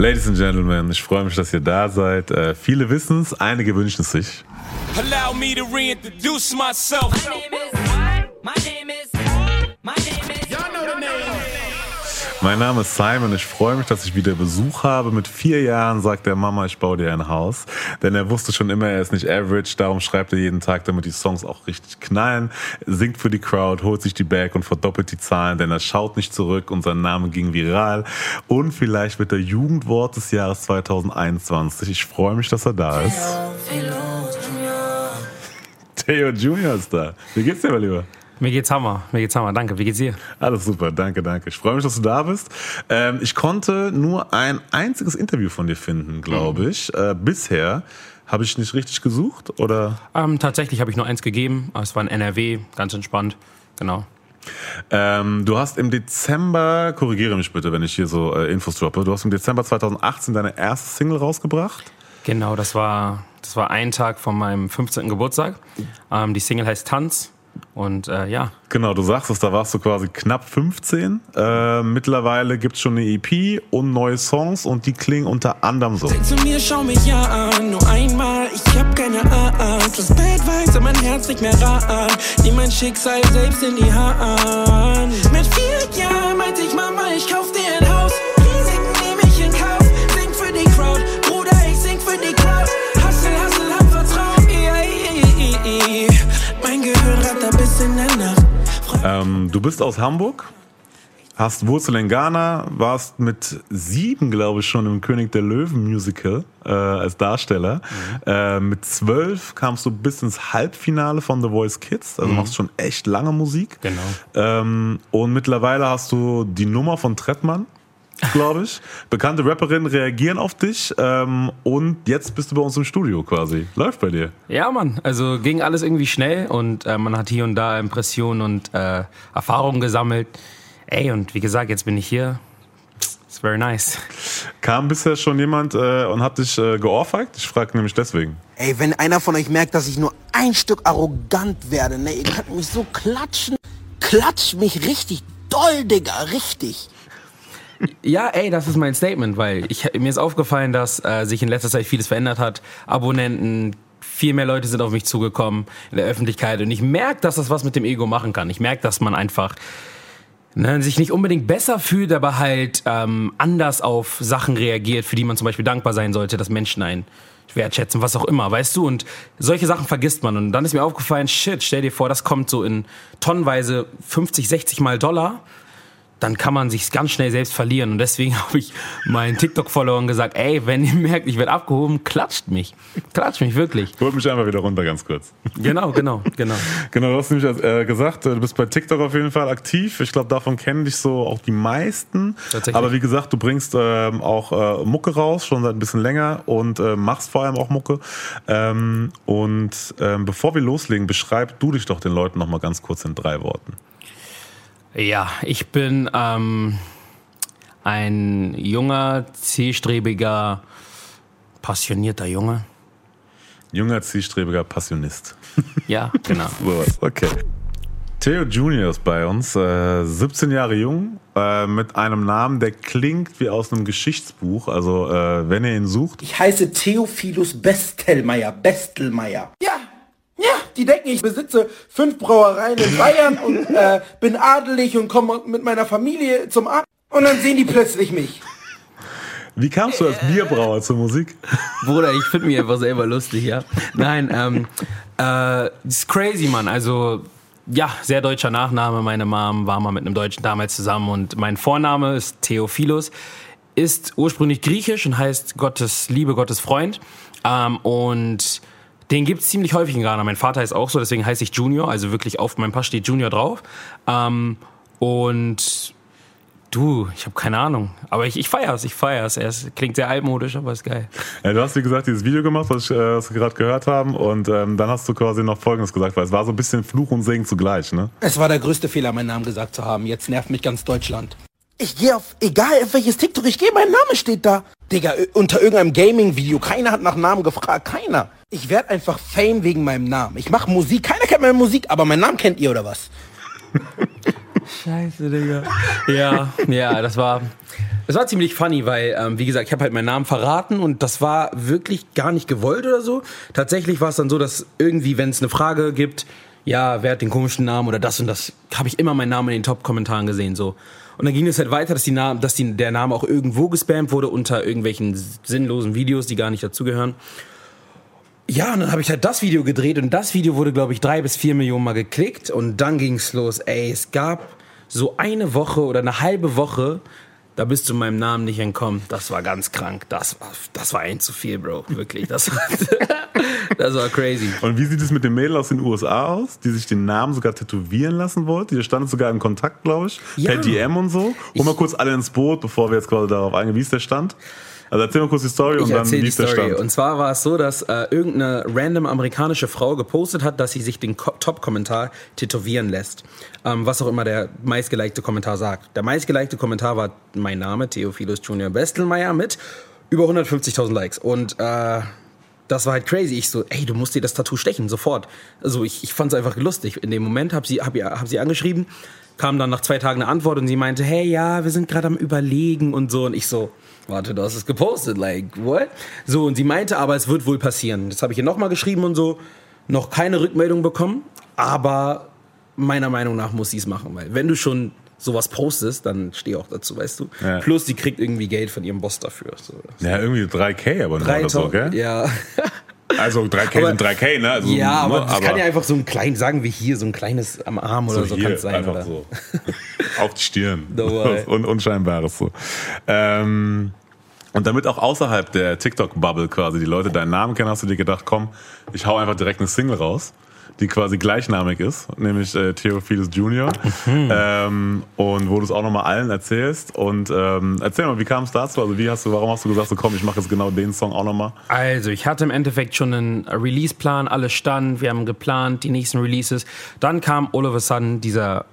Ladies and Gentlemen, ich freue mich, dass ihr da seid. Äh, viele wissen es, einige wünschen es sich. Allow me to reintroduce myself. My name is, my name Mein Name ist Simon. Ich freue mich, dass ich wieder Besuch habe. Mit vier Jahren sagt der Mama, ich baue dir ein Haus. Denn er wusste schon immer, er ist nicht average. Darum schreibt er jeden Tag, damit die Songs auch richtig knallen. Singt für die Crowd, holt sich die Bag und verdoppelt die Zahlen, denn er schaut nicht zurück und sein Name ging viral. Und vielleicht wird der Jugendwort des Jahres 2021. Ich freue mich, dass er da ist. Theo Junior ist da. Wie geht's dir, mein Lieber? Mir geht's Hammer, mir geht's Hammer. Danke, wie geht's dir? Alles super, danke, danke. Ich freue mich, dass du da bist. Ähm, ich konnte nur ein einziges Interview von dir finden, glaube mhm. ich. Äh, bisher. Habe ich nicht richtig gesucht, oder? Ähm, tatsächlich habe ich nur eins gegeben. Es war ein NRW, ganz entspannt. Genau. Ähm, du hast im Dezember, korrigiere mich bitte, wenn ich hier so äh, Infos droppe, du hast im Dezember 2018 deine erste Single rausgebracht. Genau, das war, das war ein Tag von meinem 15. Geburtstag. Ähm, die Single heißt Tanz und äh, ja. Genau, du sagst es, da warst du quasi knapp 15. Äh, mittlerweile gibt es schon eine EP und neue Songs und die klingen unter anderem so. Sag zu mir, schau mich ja an, nur einmal, ich hab keine Angst. Das Bild weiß, mein Herz nicht mehr ran. Nimm mein Schicksal selbst in die Hand. Mit vier Jahren meinte ich, Mama, ich kauf dir Ähm, du bist aus Hamburg, hast Wurzel in Ghana, warst mit sieben, glaube ich, schon im König der Löwen Musical äh, als Darsteller. Mhm. Äh, mit zwölf kamst du bis ins Halbfinale von The Voice Kids, also mhm. machst schon echt lange Musik. Genau. Ähm, und mittlerweile hast du die Nummer von Trettmann glaube ich. Bekannte Rapperinnen reagieren auf dich ähm, und jetzt bist du bei uns im Studio quasi. Läuft bei dir. Ja, Mann. Also ging alles irgendwie schnell und äh, man hat hier und da Impressionen und äh, Erfahrungen gesammelt. Ey, und wie gesagt, jetzt bin ich hier. It's very nice. Kam bisher schon jemand äh, und hat dich äh, geohrfeigt? Ich frage nämlich deswegen. Ey, wenn einer von euch merkt, dass ich nur ein Stück arrogant werde, ne, ihr könnt mich so klatschen. Klatsch mich richtig doll, Digga, richtig. Ja, ey, das ist mein Statement, weil ich, mir ist aufgefallen, dass äh, sich in letzter Zeit vieles verändert hat. Abonnenten, viel mehr Leute sind auf mich zugekommen in der Öffentlichkeit und ich merke, dass das was mit dem Ego machen kann. Ich merke, dass man einfach ne, sich nicht unbedingt besser fühlt, aber halt ähm, anders auf Sachen reagiert, für die man zum Beispiel dankbar sein sollte, dass Menschen einen wertschätzen, was auch immer, weißt du? Und solche Sachen vergisst man. Und dann ist mir aufgefallen, shit, stell dir vor, das kommt so in tonnenweise 50, 60 mal Dollar dann kann man sich ganz schnell selbst verlieren. Und deswegen habe ich meinen TikTok-Followern gesagt, ey, wenn ihr merkt, ich werde abgehoben, klatscht mich. Klatscht mich wirklich. Holt mich einfach wieder runter, ganz kurz. Genau, genau, genau. genau, du hast nämlich äh, gesagt, du bist bei TikTok auf jeden Fall aktiv. Ich glaube, davon kennen dich so auch die meisten. Aber wie gesagt, du bringst ähm, auch äh, Mucke raus, schon seit ein bisschen länger und äh, machst vor allem auch Mucke. Ähm, und ähm, bevor wir loslegen, beschreib du dich doch den Leuten nochmal ganz kurz in drei Worten. Ja, ich bin ähm, ein junger, zielstrebiger, passionierter Junge. Junger, zielstrebiger Passionist. Ja, genau. so okay. Theo Junior ist bei uns, äh, 17 Jahre jung, äh, mit einem Namen, der klingt wie aus einem Geschichtsbuch. Also, äh, wenn ihr ihn sucht. Ich heiße Theophilus Bestelmeier. Bestelmeier. Ja, ja, die denken, ich besitze fünf Brauereien in Bayern und äh, bin adelig und komme mit meiner Familie zum Arzt. Und dann sehen die plötzlich mich. Wie kamst du als Bierbrauer zur Musik? Bruder, ich finde mich einfach selber lustig, ja. Nein, ähm, äh, ist crazy, Mann. Also, ja, sehr deutscher Nachname. Meine Mom war mal mit einem Deutschen damals zusammen und mein Vorname ist Theophilus, ist ursprünglich griechisch und heißt Gottes Liebe, Gottes Freund. Ähm, und den gibt es ziemlich häufig in Ghana. Mein Vater ist auch so, deswegen heiße ich Junior. Also wirklich auf meinem Pass steht Junior drauf. Ähm, und Du, ich habe keine Ahnung. Aber ich, ich feiere es, ich feiere es. Es klingt sehr altmodisch, aber ist geil. Ja, du hast, wie gesagt, dieses Video gemacht, was, ich, äh, was wir gerade gehört haben. Und ähm, dann hast du quasi noch Folgendes gesagt, weil es war so ein bisschen Fluch und Segen zugleich, ne? Es war der größte Fehler, meinen Namen gesagt zu haben. Jetzt nervt mich ganz Deutschland. Ich gehe auf, egal auf welches TikTok ich gehe, mein Name steht da. Digga, unter irgendeinem Gaming-Video. Keiner hat nach Namen gefragt. Keiner. Ich werde einfach Fame wegen meinem Namen. Ich mache Musik. Keiner kennt meine Musik, aber meinen Namen kennt ihr oder was? scheiße, Digga. Ja, ja, das war, das war ziemlich funny, weil, ähm, wie gesagt, ich habe halt meinen Namen verraten und das war wirklich gar nicht gewollt oder so. Tatsächlich war es dann so, dass irgendwie, wenn es eine Frage gibt, ja, wer hat den komischen Namen oder das und das, habe ich immer meinen Namen in den Top-Kommentaren gesehen, so. Und dann ging es halt weiter, dass, die Namen, dass die, der Name auch irgendwo gespammt wurde unter irgendwelchen sinnlosen Videos, die gar nicht dazugehören. Ja, und dann habe ich halt das Video gedreht und das Video wurde, glaube ich, drei bis vier Millionen Mal geklickt und dann ging's los. Ey, es gab so eine Woche oder eine halbe Woche, da bist du meinem Namen nicht entkommen. Das war ganz krank. Das war, das war ein zu viel, Bro. Wirklich. Das war, das war crazy. Und wie sieht es mit dem Mädel aus den USA aus, die sich den Namen sogar tätowieren lassen wollte? Die stand sogar in Kontakt, glaube ich, ja. per DM und so. Hol mal kurz alle ins Boot, bevor wir jetzt quasi darauf eingehen. Wie ist der Stand? Also erzähl mal kurz die Story und dann wie ist der Stand. Und zwar war es so, dass äh, irgendeine random amerikanische Frau gepostet hat, dass sie sich den Top-Kommentar tätowieren lässt. Ähm, was auch immer der meistgelikte Kommentar sagt. Der meistgelikte Kommentar war mein Name, Theophilus Junior Bestelmeier, mit über 150.000 Likes. Und äh, das war halt crazy. Ich so, ey, du musst dir das Tattoo stechen, sofort. Also ich, ich fand es einfach lustig. In dem Moment habe sie, hab, hab sie angeschrieben, kam dann nach zwei Tagen eine Antwort und sie meinte, hey, ja, wir sind gerade am Überlegen und so. Und ich so, warte, du hast es gepostet, like, what? So, und sie meinte aber, es wird wohl passieren. Das habe ich ihr nochmal geschrieben und so, noch keine Rückmeldung bekommen, aber meiner Meinung nach muss sie es machen, weil wenn du schon sowas postest, dann steh auch dazu, weißt du. Ja. Plus, die kriegt irgendwie Geld von ihrem Boss dafür. So. Ja, irgendwie 3K aber nur oder so, gell? Ja. Also 3K aber, sind 3K, ne? Also, ja, aber ne, das aber kann ja einfach so ein klein, sagen wir hier, so ein kleines am Arm oder so, so kann es sein. Einfach oder? so. Auf die Stirn. No Un Unscheinbares so. Ähm, und damit auch außerhalb der TikTok-Bubble quasi die Leute deinen Namen kennen, hast du dir gedacht, komm, ich hau einfach direkt eine Single raus die quasi gleichnamig ist, nämlich äh, Theophilus Junior. Mhm. Ähm, und wo du es auch nochmal allen erzählst. Und ähm, erzähl mal, wie kam es dazu? Also wie hast du, warum hast du gesagt, so komm, ich mache jetzt genau den Song auch nochmal? Also ich hatte im Endeffekt schon einen Release-Plan, alles stand, wir haben geplant, die nächsten Releases. Dann kam all of a sudden dieser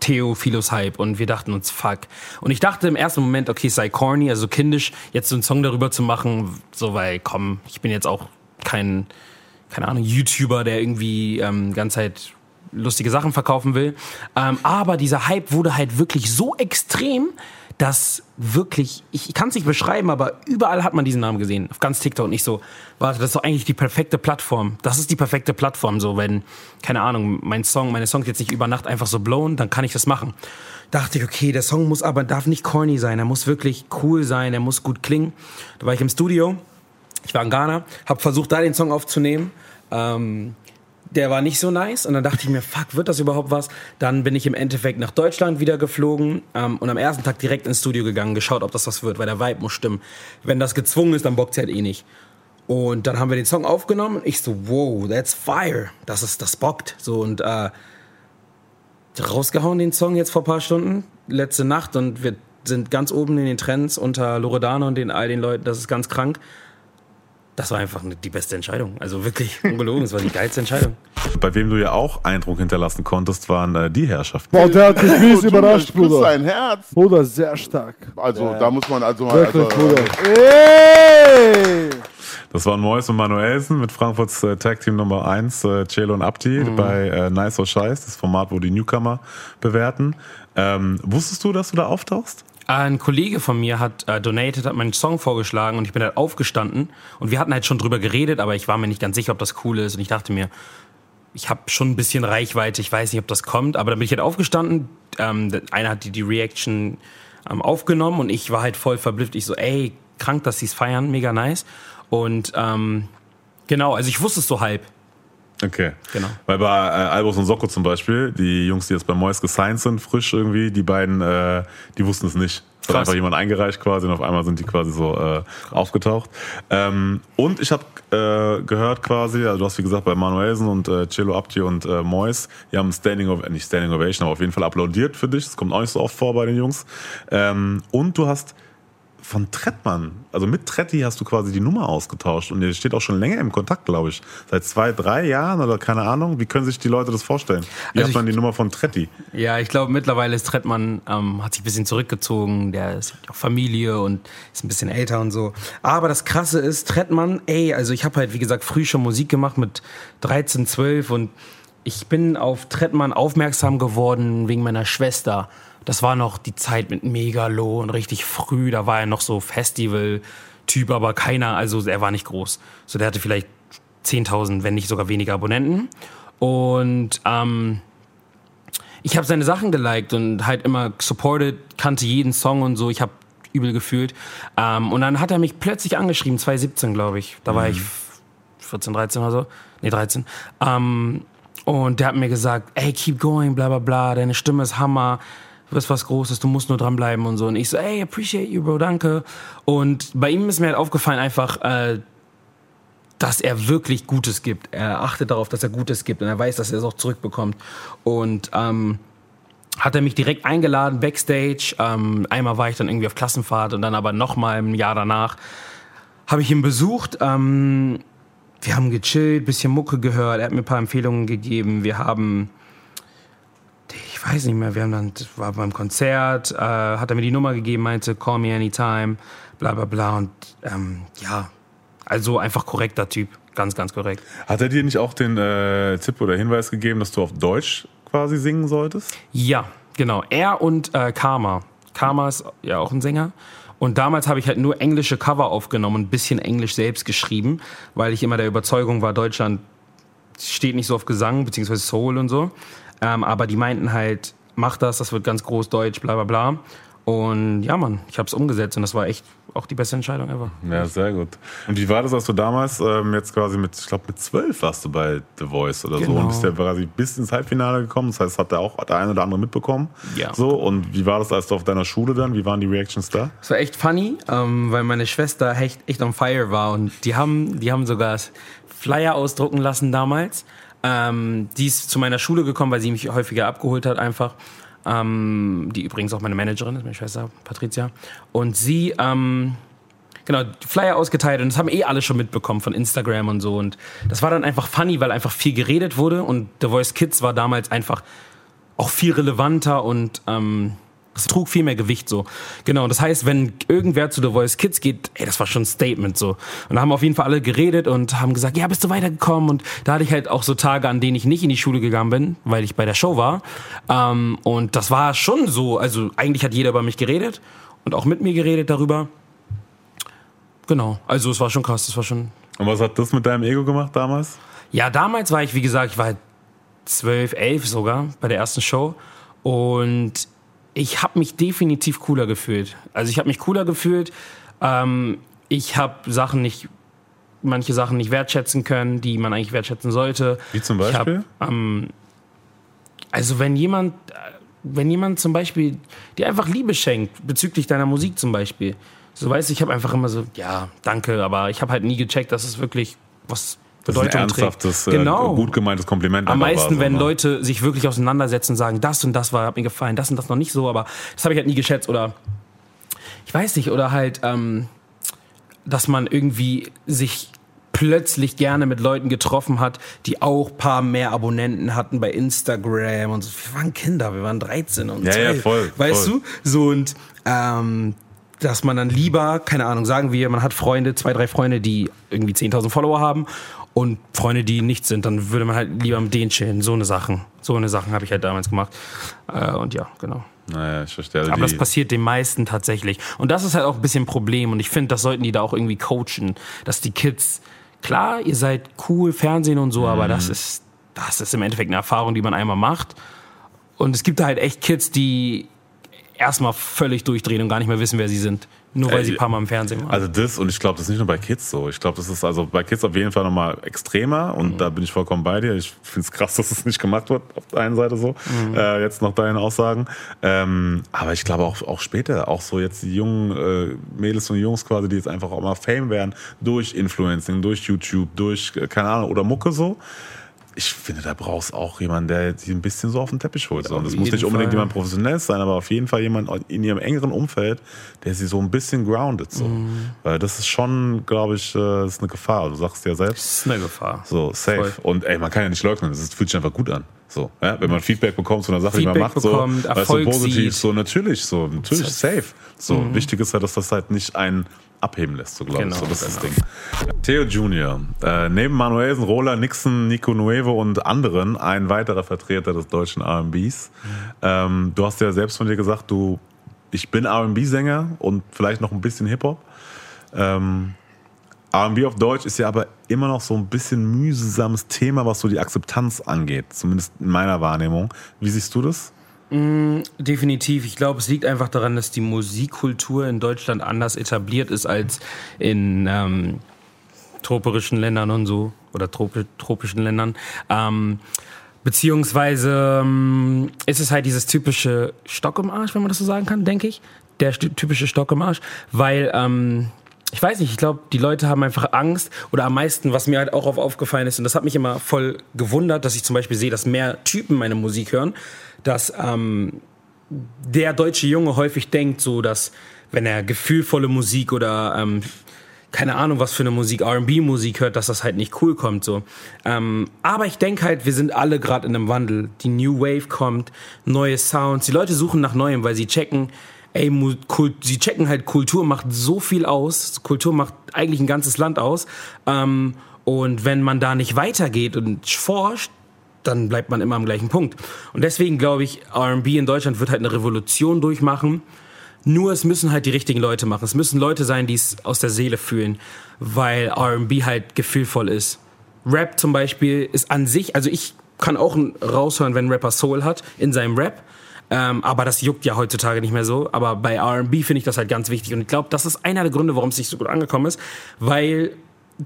Theophilus Hype und wir dachten uns, fuck. Und ich dachte im ersten Moment, okay, sei corny, also kindisch, jetzt so einen Song darüber zu machen, so weil, komm, ich bin jetzt auch kein keine Ahnung, YouTuber, der irgendwie ähm, ganze Zeit lustige Sachen verkaufen will. Ähm, aber dieser Hype wurde halt wirklich so extrem, dass wirklich, ich kann es nicht beschreiben, aber überall hat man diesen Namen gesehen, auf ganz TikTok und ich so, warte, das ist doch eigentlich die perfekte Plattform. Das ist die perfekte Plattform, so wenn, keine Ahnung, mein Song, meine Songs jetzt nicht über Nacht einfach so blown, dann kann ich das machen. Dachte ich, okay, der Song muss aber, darf nicht corny sein, er muss wirklich cool sein, er muss gut klingen. Da war ich im Studio, ich war in Ghana, habe versucht, da den Song aufzunehmen ähm, der war nicht so nice und dann dachte ich mir, fuck, wird das überhaupt was? Dann bin ich im Endeffekt nach Deutschland wieder geflogen ähm, und am ersten Tag direkt ins Studio gegangen, geschaut, ob das was wird, weil der Vibe muss stimmen. Wenn das gezwungen ist, dann bockt halt eh nicht. Und dann haben wir den Song aufgenommen und ich so, wow, that's fire, das ist, das bockt. So und äh, rausgehauen den Song jetzt vor paar Stunden, letzte Nacht und wir sind ganz oben in den Trends unter Loredana und den all den Leuten, das ist ganz krank das war einfach die beste Entscheidung. Also wirklich ungelogen, es war die geilste Entscheidung. Bei wem du ja auch Eindruck hinterlassen konntest, waren äh, die Herrschaften. Boah, der hat mich mies überrascht, Bruder. Sein Herz. Bruder, sehr stark. Also, ja. da muss man also mal. Wirklich, also, Bruder. Ey! Das waren Mois und Manuelsen mit Frankfurts äh, Tag Team Nummer 1, äh, Celo und Abdi mhm. bei äh, Nice or Scheiß, das Format, wo die Newcomer bewerten. Ähm, wusstest du, dass du da auftauchst? Ein Kollege von mir hat äh, donated, hat meinen Song vorgeschlagen und ich bin halt aufgestanden und wir hatten halt schon drüber geredet, aber ich war mir nicht ganz sicher, ob das cool ist und ich dachte mir, ich habe schon ein bisschen Reichweite, ich weiß nicht, ob das kommt, aber dann bin ich halt aufgestanden, ähm, einer hat die, die Reaction ähm, aufgenommen und ich war halt voll verblüfft. Ich so, ey, krank, dass sie es feiern, mega nice. Und ähm, genau, also ich wusste es so halb. Okay. Genau. Weil bei äh, Albus und Socko zum Beispiel, die Jungs, die jetzt bei Mois gesigned sind, frisch irgendwie, die beiden, äh, die wussten es nicht. Es hat einfach jemand eingereicht quasi und auf einmal sind die quasi so äh, aufgetaucht. Ähm, und ich habe äh, gehört quasi, also du hast wie gesagt bei Manuelsen und äh, Cello Abdi und äh, Mois, die haben Standing Ovation, nicht Standing Ovation, aber auf jeden Fall applaudiert für dich. Das kommt auch nicht so oft vor bei den Jungs. Ähm, und du hast von Trettmann, also mit Tretti hast du quasi die Nummer ausgetauscht und ihr steht auch schon länger im Kontakt, glaube ich. Seit zwei, drei Jahren oder keine Ahnung. Wie können sich die Leute das vorstellen? Wie also hat man die Nummer von Tretti? Ja, ich glaube mittlerweile ist Trettmann, ähm, hat sich ein bisschen zurückgezogen. Der ist auch Familie und ist ein bisschen älter und so. Aber das Krasse ist, Trettmann, ey, also ich habe halt, wie gesagt, früh schon Musik gemacht mit 13, 12 und ich bin auf Trettmann aufmerksam geworden wegen meiner Schwester. Das war noch die Zeit mit Megalo und richtig früh. Da war er noch so Festival-Typ, aber keiner, also er war nicht groß. So, der hatte vielleicht 10.000, wenn nicht sogar weniger Abonnenten. Und ähm, ich habe seine Sachen geliked und halt immer supported, kannte jeden Song und so. Ich habe übel gefühlt. Ähm, und dann hat er mich plötzlich angeschrieben, 2017, glaube ich. Da mhm. war ich 14, 13 oder so. Nee, 13. Ähm, und der hat mir gesagt, ey, keep going, bla bla bla, deine Stimme ist Hammer, du wirst was Großes, du musst nur dranbleiben und so. Und ich so, ey, appreciate you, Bro, danke. Und bei ihm ist mir halt aufgefallen einfach, äh, dass er wirklich Gutes gibt. Er achtet darauf, dass er Gutes gibt und er weiß, dass er es auch zurückbekommt. Und ähm, hat er mich direkt eingeladen, Backstage. Ähm, einmal war ich dann irgendwie auf Klassenfahrt und dann aber nochmal im Jahr danach habe ich ihn besucht. Ähm, wir haben gechillt, bisschen Mucke gehört, er hat mir ein paar Empfehlungen gegeben. Wir haben, ich weiß nicht mehr, wir haben dann, war beim Konzert, äh, hat er mir die Nummer gegeben, meinte, call me anytime, bla bla bla. Und ähm, ja, also einfach korrekter Typ, ganz, ganz korrekt. Hat er dir nicht auch den äh, Tipp oder Hinweis gegeben, dass du auf Deutsch quasi singen solltest? Ja, genau. Er und äh, Karma. Karma ist ja auch ein Sänger. Und damals habe ich halt nur englische Cover aufgenommen ein bisschen Englisch selbst geschrieben, weil ich immer der Überzeugung war, Deutschland steht nicht so auf Gesang, beziehungsweise Soul und so. Ähm, aber die meinten halt, mach das, das wird ganz groß Deutsch, bla bla bla. Und ja, Mann, ich habe es umgesetzt und das war echt auch die beste Entscheidung ever. Ja, sehr gut. Und wie war das, als du damals ähm, jetzt quasi mit, ich glaube mit zwölf warst du bei The Voice oder genau. so und bist ja quasi bis ins Halbfinale gekommen. Das heißt, hat der auch der eine oder andere mitbekommen. Ja. So und wie war das, als du auf deiner Schule dann? Wie waren die Reactions da? Es war echt funny, ähm, weil meine Schwester echt, echt on fire war und die haben, die haben sogar Flyer ausdrucken lassen damals. Ähm, die ist zu meiner Schule gekommen, weil sie mich häufiger abgeholt hat einfach ähm, die übrigens auch meine Managerin ist, meine Schwester Patricia. Und sie, ähm, genau, Flyer ausgeteilt und das haben eh alle schon mitbekommen von Instagram und so. Und das war dann einfach funny, weil einfach viel geredet wurde und The Voice Kids war damals einfach auch viel relevanter und ähm, es trug viel mehr Gewicht so. Genau, das heißt, wenn irgendwer zu The Voice Kids geht, ey, das war schon ein Statement so. Und da haben auf jeden Fall alle geredet und haben gesagt, ja, bist du weitergekommen? Und da hatte ich halt auch so Tage, an denen ich nicht in die Schule gegangen bin, weil ich bei der Show war. Ähm, und das war schon so, also eigentlich hat jeder über mich geredet und auch mit mir geredet darüber. Genau, also es war schon krass, es war schon... Und was hat das mit deinem Ego gemacht damals? Ja, damals war ich, wie gesagt, ich war halt zwölf, elf sogar bei der ersten Show. Und ich habe mich definitiv cooler gefühlt. Also ich habe mich cooler gefühlt. Ähm, ich habe Sachen nicht, manche Sachen nicht wertschätzen können, die man eigentlich wertschätzen sollte. Wie zum Beispiel? Hab, ähm, also wenn jemand, wenn jemand zum Beispiel dir einfach Liebe schenkt bezüglich deiner Musik zum Beispiel. So weißt du, ich habe einfach immer so, ja, danke, aber ich habe halt nie gecheckt, dass es wirklich was Bedeutung das ist ein ernsthaftes, trägt. Genau. Äh, gut gemeintes Kompliment. Am meisten, so, wenn ne? Leute sich wirklich auseinandersetzen und sagen, das und das war, hat mir gefallen, das und das noch nicht so, aber das habe ich halt nie geschätzt oder ich weiß nicht, oder halt, ähm, dass man irgendwie sich plötzlich gerne mit Leuten getroffen hat, die auch paar mehr Abonnenten hatten bei Instagram und so. Wir waren Kinder, wir waren 13 und ja, 12, ja, voll, weißt voll. du? So und ähm, dass man dann lieber, keine Ahnung, sagen wir, man hat Freunde, zwei, drei Freunde, die irgendwie 10.000 Follower haben und Freunde, die nicht sind, dann würde man halt lieber mit denen chillen. So eine Sachen. So eine Sachen habe ich halt damals gemacht. Äh, und ja, genau. Naja, ich verstehe. Aber das passiert den meisten tatsächlich. Und das ist halt auch ein bisschen ein Problem. Und ich finde, das sollten die da auch irgendwie coachen, dass die Kids, klar, ihr seid cool, Fernsehen und so, mhm. aber das ist, das ist im Endeffekt eine Erfahrung, die man einmal macht. Und es gibt da halt echt Kids, die erstmal völlig durchdrehen und gar nicht mehr wissen, wer sie sind. Nur weil äh, sie ein paar Mal im Fernsehen waren. Also das, und ich glaube, das ist nicht nur bei Kids so. Ich glaube, das ist also bei Kids auf jeden Fall nochmal extremer und mhm. da bin ich vollkommen bei dir. Ich finde es krass, dass es nicht gemacht wird, auf der einen Seite so, mhm. äh, jetzt noch deine Aussagen. Ähm, aber ich glaube auch, auch später, auch so jetzt die jungen äh, Mädels und Jungs quasi, die jetzt einfach auch mal Fame werden durch Influencing, durch YouTube, durch, äh, keine Ahnung, oder Mucke so ich finde, da brauchst auch jemanden, der sie ein bisschen so auf den Teppich holt. Und das muss nicht unbedingt Fall. jemand Professionelles sein, aber auf jeden Fall jemand in ihrem engeren Umfeld, der sie so ein bisschen grounded. So. Mhm. Weil das ist schon, glaube ich, äh, ist eine Gefahr. Du sagst ja selbst. Das ist eine Gefahr. So, safe. Voll. Und ey, man kann ja nicht leugnen, das fühlt sich einfach gut an. So, ja? Wenn man Feedback bekommt zu einer Sache, Feedback die man macht, bekommt, so, weißt du, positiv, sieht. so natürlich, so, natürlich safe. So, mhm. wichtig ist ja, dass das halt nicht ein abheben lässt, so glaube Genau, ich. So, das ist genau. das Ding. Theo Junior, äh, neben Manuelsen, Roller, Nixon, Nico Nuevo und anderen ein weiterer Vertreter des deutschen R&Bs. Ähm, du hast ja selbst von dir gesagt, du, ich bin R&B-Sänger und vielleicht noch ein bisschen Hip-Hop. Ähm, R&B auf Deutsch ist ja aber immer noch so ein bisschen mühsames Thema, was so die Akzeptanz angeht, zumindest in meiner Wahrnehmung. Wie siehst du das? Definitiv. Ich glaube, es liegt einfach daran, dass die Musikkultur in Deutschland anders etabliert ist als in ähm, tropischen Ländern und so oder tropi tropischen Ländern. Ähm, beziehungsweise ähm, ist es halt dieses typische Stock im Arsch, wenn man das so sagen kann, denke ich. Der typische Stock im Arsch, weil ähm, ich weiß nicht, ich glaube, die Leute haben einfach Angst oder am meisten, was mir halt auch auf aufgefallen ist, und das hat mich immer voll gewundert, dass ich zum Beispiel sehe, dass mehr Typen meine Musik hören, dass ähm, der deutsche Junge häufig denkt, so dass wenn er gefühlvolle Musik oder ähm, keine Ahnung, was für eine Musik, R&B-Musik hört, dass das halt nicht cool kommt so. Ähm, aber ich denke halt, wir sind alle gerade in einem Wandel. Die New Wave kommt, neue Sounds. Die Leute suchen nach Neuem, weil sie checken, ey, Kult, sie checken halt, Kultur macht so viel aus. Kultur macht eigentlich ein ganzes Land aus. Ähm, und wenn man da nicht weitergeht und forscht, dann bleibt man immer am gleichen Punkt. Und deswegen glaube ich, R&B in Deutschland wird halt eine Revolution durchmachen. Nur es müssen halt die richtigen Leute machen. Es müssen Leute sein, die es aus der Seele fühlen, weil R&B halt gefühlvoll ist. Rap zum Beispiel ist an sich, also ich kann auch raushören, wenn ein Rapper Soul hat in seinem Rap. Ähm, aber das juckt ja heutzutage nicht mehr so. Aber bei R&B finde ich das halt ganz wichtig. Und ich glaube, das ist einer der Gründe, warum es nicht so gut angekommen ist, weil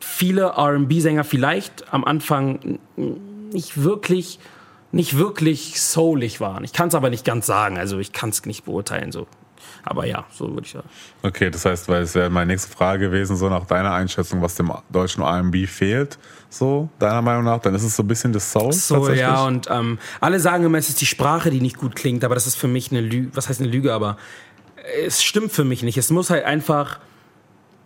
viele R&B-Sänger vielleicht am Anfang nicht wirklich, nicht wirklich soulig waren. Ich kann es aber nicht ganz sagen. Also ich kann es nicht beurteilen so. Aber ja, so würde ich sagen. Okay, das heißt, weil es wäre meine nächste Frage gewesen, so nach deiner Einschätzung, was dem deutschen R&B fehlt, so deiner Meinung nach, dann ist es so ein bisschen das Soul So, ja, und ähm, alle sagen immer, es ist die Sprache, die nicht gut klingt, aber das ist für mich eine Lüge. Was heißt eine Lüge? Aber es stimmt für mich nicht. Es muss halt einfach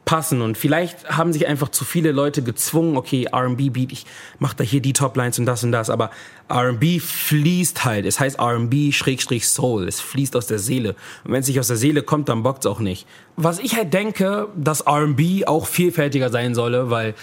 passen und vielleicht haben sich einfach zu viele Leute gezwungen, okay, R&B Beat, ich mach da hier die Toplines und das und das, aber R&B fließt halt. Es heißt R&B Schrägstrich Soul. Es fließt aus der Seele. Und wenn es nicht aus der Seele kommt, dann bockt's auch nicht. Was ich halt denke, dass R&B auch vielfältiger sein solle, weil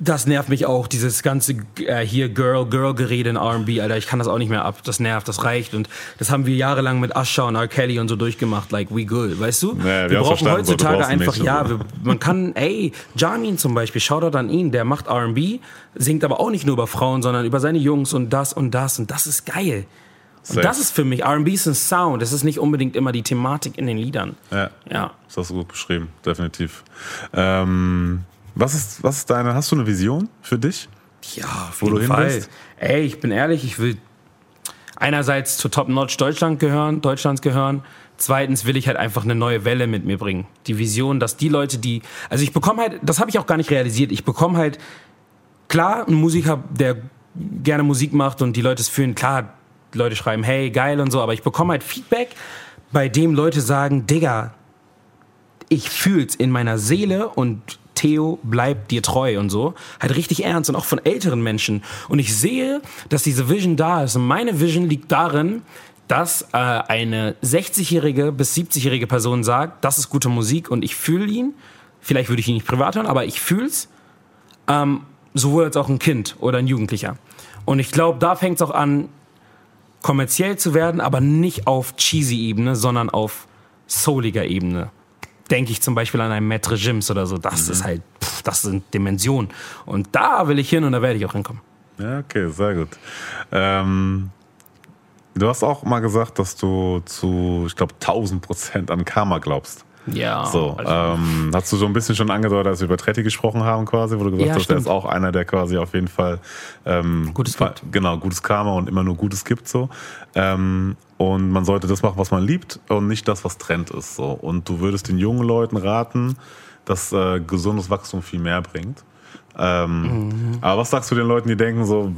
das nervt mich auch, dieses ganze äh, hier Girl, Girl-Gerede in R&B, Alter, ich kann das auch nicht mehr ab, das nervt, das reicht und das haben wir jahrelang mit Usher und R. Kelly und so durchgemacht, like, we good, weißt du? Ja, wir brauchen heutzutage einfach, ja, wir, man kann, ey, Jamin zum Beispiel, Shoutout an ihn, der macht R&B, singt aber auch nicht nur über Frauen, sondern über seine Jungs und das und das und das ist geil. Und Safe. das ist für mich, R&B ist ein Sound, das ist nicht unbedingt immer die Thematik in den Liedern. Ja, Ja. das hast du gut beschrieben, definitiv. Ähm, was ist, was ist deine, hast du eine Vision für dich? Ja, auf Wo du jeden Fall. willst? Ey, ich bin ehrlich, ich will einerseits zu Top Notch Deutschland gehören, Deutschlands gehören. Zweitens will ich halt einfach eine neue Welle mit mir bringen. Die Vision, dass die Leute, die, also ich bekomme halt, das habe ich auch gar nicht realisiert. Ich bekomme halt klar ein Musiker, der gerne Musik macht und die Leute es fühlen. Klar, die Leute schreiben, hey, geil und so, aber ich bekomme halt Feedback, bei dem Leute sagen, Digga, ich fühl's in meiner Seele und Theo bleibt dir treu und so. Halt richtig ernst und auch von älteren Menschen. Und ich sehe, dass diese Vision da ist. Und meine Vision liegt darin, dass äh, eine 60-jährige bis 70-jährige Person sagt, das ist gute Musik und ich fühle ihn. Vielleicht würde ich ihn nicht privat hören, aber ich fühl's. Ähm, sowohl als auch ein Kind oder ein Jugendlicher. Und ich glaube, da fängt es auch an, kommerziell zu werden, aber nicht auf cheesy Ebene, sondern auf souliger Ebene. Denke ich zum Beispiel an einen Maître Gims oder so. Das ist halt, pff, das sind Dimensionen. Und da will ich hin und da werde ich auch hinkommen. Ja, okay, sehr gut. Ähm, du hast auch mal gesagt, dass du zu, ich glaube, 1000 Prozent an Karma glaubst. Ja. So, also, ähm, hast du so ein bisschen schon angedeutet, als wir über Tretti gesprochen haben, quasi, wo du gesagt Ja, hast, der ist auch einer, der quasi auf jeden Fall ähm, Gutes gibt. Genau, gutes Karma und immer nur Gutes gibt so. Ähm, und man sollte das machen, was man liebt und nicht das, was Trend ist. So. Und du würdest den jungen Leuten raten, dass äh, gesundes Wachstum viel mehr bringt. Ähm, Mhm. Aber was sagst du den Leuten, die denken so,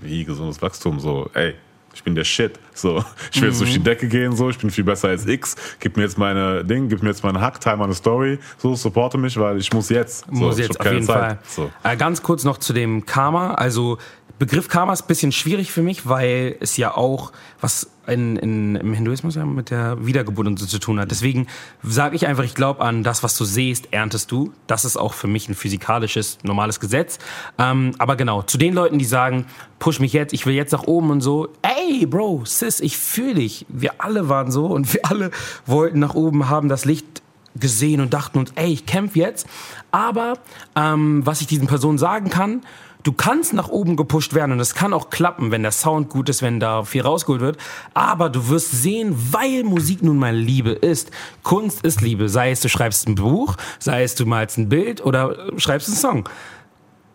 wie gesundes Wachstum? So, ey, ich bin der Shit. So, ich will jetzt Mhm. durch die Decke gehen, so, ich bin viel besser als X. Gib mir jetzt meine Ding, gib mir jetzt meine Hack, teile meine Story, so, supporte mich, weil ich muss jetzt. So, muss ich jetzt auf jeden Zeit. Fall. So. Äh, ganz kurz noch zu dem Karma. Also Begriff Karma ist ein bisschen schwierig für mich, weil es ja auch was in, in, im Hinduismus ja mit der Wiedergeburt und so zu tun hat. Deswegen sage ich einfach, ich glaube an das, was du siehst, erntest du. Das ist auch für mich ein physikalisches, normales Gesetz. Ähm, aber genau, zu den Leuten, die sagen, push mich jetzt, ich will jetzt nach oben und so. Ey, Bro, Sis, ich fühle dich. Wir alle waren so und wir alle wollten nach oben, haben das Licht gesehen und dachten uns, ey, ich kämpfe jetzt. Aber ähm, was ich diesen Personen sagen kann, du kannst nach oben gepusht werden und es kann auch klappen, wenn der Sound gut ist, wenn da viel rausgeholt wird. Aber du wirst sehen, weil Musik nun mal Liebe ist. Kunst ist Liebe. Sei es du schreibst ein Buch, sei es du malst ein Bild oder schreibst einen Song.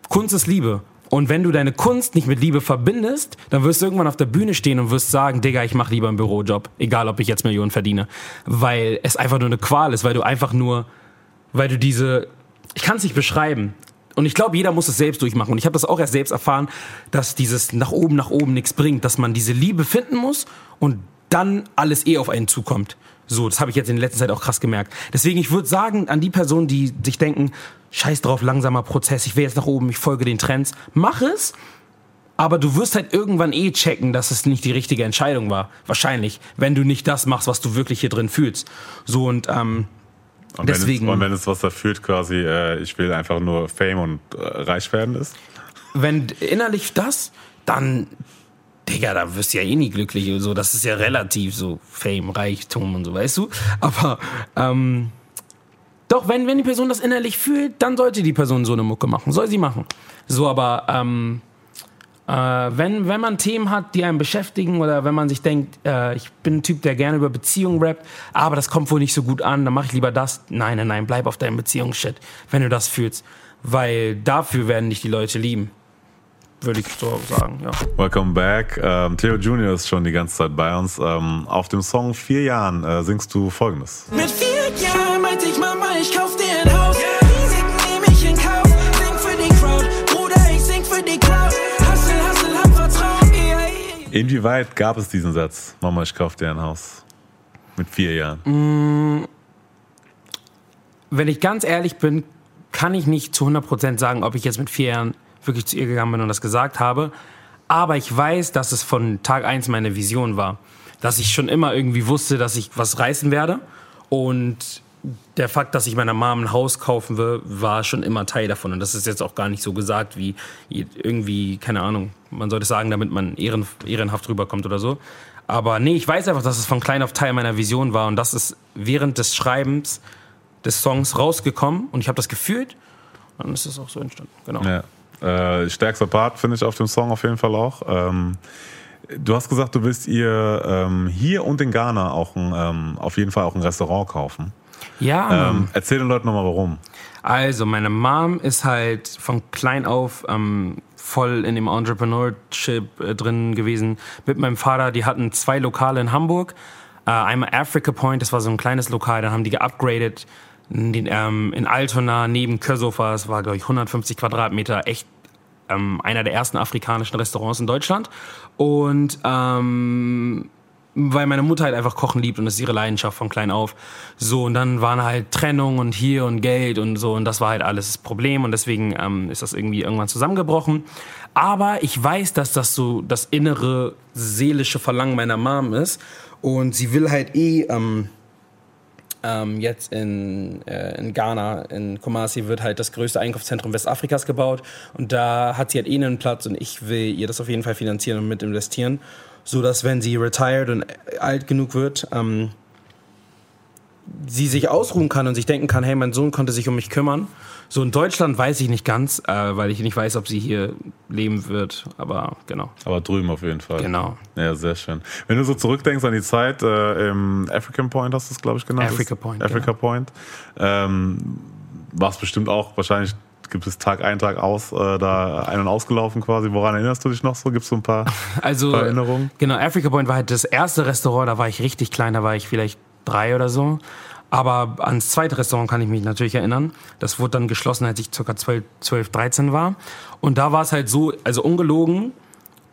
Kunst ist Liebe. Und wenn du deine Kunst nicht mit Liebe verbindest, dann wirst du irgendwann auf der Bühne stehen und wirst sagen, Digga, ich mach lieber einen Bürojob, egal ob ich jetzt Millionen verdiene. Weil es einfach nur eine Qual ist, weil du einfach nur, weil du diese, ich kann es nicht beschreiben, und ich glaube, jeder muss es selbst durchmachen. Und ich habe das auch erst selbst erfahren, dass dieses nach oben, nach oben nichts bringt, dass man diese Liebe finden muss und dann alles eh auf einen zukommt. So, das habe ich jetzt in der letzten Zeit auch krass gemerkt. Deswegen, ich würde sagen, an die Personen, die sich denken, scheiß drauf, langsamer Prozess, ich will jetzt nach oben, ich folge den Trends, mach es, aber du wirst halt irgendwann eh checken, dass es nicht die richtige Entscheidung war. Wahrscheinlich, wenn du nicht das machst, was du wirklich hier drin fühlst. So und ähm, und Deswegen, wenn es, und wenn es was dafür quasi, äh, ich will einfach nur Fame und äh, reich werden ist? Wenn innerlich das, dann, Digga, da wirst du ja eh nie glücklich. So, das ist ja relativ so Fame, Reichtum und so, weißt du? Aber ähm, doch, wenn, wenn die Person das innerlich fühlt, dann sollte die Person so eine Mucke machen. Soll sie machen. So, aber ähm, äh, wenn, wenn man Themen hat, die einen beschäftigen oder wenn man sich denkt, äh, ich bin ein Typ, der gerne über Beziehungen rappt, aber das kommt wohl nicht so gut an, dann mache ich lieber das. Nein, nein, nein, bleib auf deinem Beziehungsshit, wenn du das fühlst. Weil dafür werden dich die Leute lieben. Würde ich so sagen, ja. Welcome back. Ähm, Theo Junior ist schon die ganze Zeit bei uns. Ähm, auf dem Song Vier Jahren äh, singst du folgendes. Mit vier Jahren meinte ich, Mama, ich kauf Inwieweit gab es diesen Satz, Mama, ich kauf dir ein Haus? Mit vier Jahren. Mm, wenn ich ganz ehrlich bin, kann ich nicht zu 100% sagen, ob ich jetzt mit vier Jahren wirklich zu ihr gegangen bin und das gesagt habe. Aber ich weiß, dass es von Tag eins meine Vision war. Dass ich schon immer irgendwie wusste, dass ich was reißen werde. Und der Fakt, dass ich meiner Mom ein Haus kaufen will, war schon immer Teil davon. Und das ist jetzt auch gar nicht so gesagt, wie irgendwie, keine Ahnung, man sollte sagen, damit man ehren, ehrenhaft rüberkommt oder so. Aber nee, ich weiß einfach, dass es von klein auf Teil meiner Vision war. Und das ist während des Schreibens des Songs rausgekommen. Und ich habe das gefühlt. Und dann ist es auch so entstanden. Genau. Ja. Äh, stärkster Part finde ich auf dem Song auf jeden Fall auch. Ähm Du hast gesagt, du willst ihr ähm, hier und in Ghana auch ein, ähm, auf jeden Fall auch ein Restaurant kaufen. Ja. Ähm, erzähl den Leuten nochmal warum. Also, meine Mom ist halt von klein auf ähm, voll in dem Entrepreneurship äh, drin gewesen. Mit meinem Vater, die hatten zwei Lokale in Hamburg. Äh, einmal Africa Point, das war so ein kleines Lokal, dann haben die geupgradet. In, ähm, in Altona neben Kösofa, das war glaube ich 150 Quadratmeter, echt ähm, einer der ersten afrikanischen Restaurants in Deutschland. Und ähm, weil meine Mutter halt einfach kochen liebt und das ist ihre Leidenschaft von klein auf. So, und dann waren halt Trennung und hier und Geld und so und das war halt alles das Problem und deswegen ähm, ist das irgendwie irgendwann zusammengebrochen. Aber ich weiß, dass das so das innere seelische Verlangen meiner Mom ist und sie will halt eh ähm, ähm, jetzt in, äh, in Ghana, in Kumasi, wird halt das größte Einkaufszentrum Westafrikas gebaut und da hat sie halt eh einen Platz und ich will ihr das auf jeden Fall finanzieren und mit investieren so dass wenn sie retired und alt genug wird, ähm, sie sich ausruhen kann und sich denken kann, hey, mein Sohn konnte sich um mich kümmern. So in Deutschland weiß ich nicht ganz, äh, weil ich nicht weiß, ob sie hier leben wird, aber genau. Aber drüben auf jeden Fall. Genau. Ja, sehr schön. Wenn du so zurückdenkst an die Zeit äh, im African Point, hast du es, glaube ich, genannt? Africa Point. Africa genau. Point. Ähm, war es bestimmt auch wahrscheinlich gibt es Tag ein, Tag aus, äh, da ein- und ausgelaufen quasi. Woran erinnerst du dich noch so? Gibt es so ein paar, also, paar Erinnerungen? Genau, Africa Point war halt das erste Restaurant, da war ich richtig klein, da war ich vielleicht drei oder so. Aber ans zweite Restaurant kann ich mich natürlich erinnern. Das wurde dann geschlossen, als ich ca. 12, 12 13 war. Und da war es halt so, also ungelogen,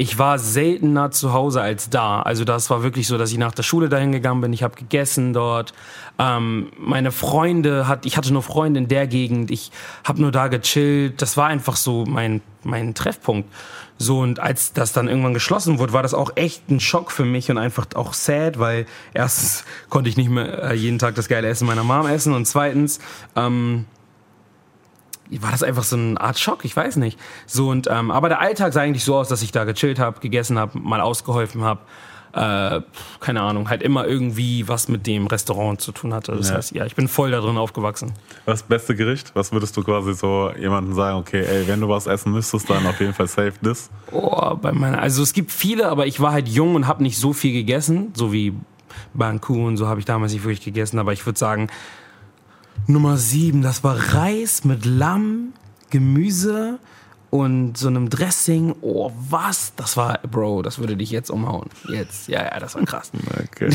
ich war seltener zu Hause als da. Also das war wirklich so, dass ich nach der Schule dahin gegangen bin. Ich habe gegessen dort. Ähm, meine Freunde hat, ich hatte nur Freunde in der Gegend. Ich habe nur da gechillt. Das war einfach so mein mein Treffpunkt. So und als das dann irgendwann geschlossen wurde, war das auch echt ein Schock für mich und einfach auch sad, weil erstens konnte ich nicht mehr äh, jeden Tag das geile Essen meiner Mom essen und zweitens ähm, war das einfach so eine Art Schock, ich weiß nicht. So und ähm, aber der Alltag sah eigentlich so aus, dass ich da gechillt habe, gegessen habe, mal ausgeholfen habe. Äh, keine Ahnung, halt immer irgendwie was mit dem Restaurant zu tun hatte. Das ja. heißt, ja, ich bin voll da drin aufgewachsen. Das beste Gericht? Was würdest du quasi so jemandem sagen, okay, ey, wenn du was essen müsstest, dann auf jeden Fall safe this? Oh, bei meiner, also es gibt viele, aber ich war halt jung und habe nicht so viel gegessen, so wie Banku und so habe ich damals nicht wirklich gegessen, aber ich würde sagen, Nummer sieben, das war Reis mit Lamm, Gemüse und so einem Dressing. Oh, was? Das war, Bro, das würde dich jetzt umhauen. Jetzt, ja, ja, das war krass. Okay.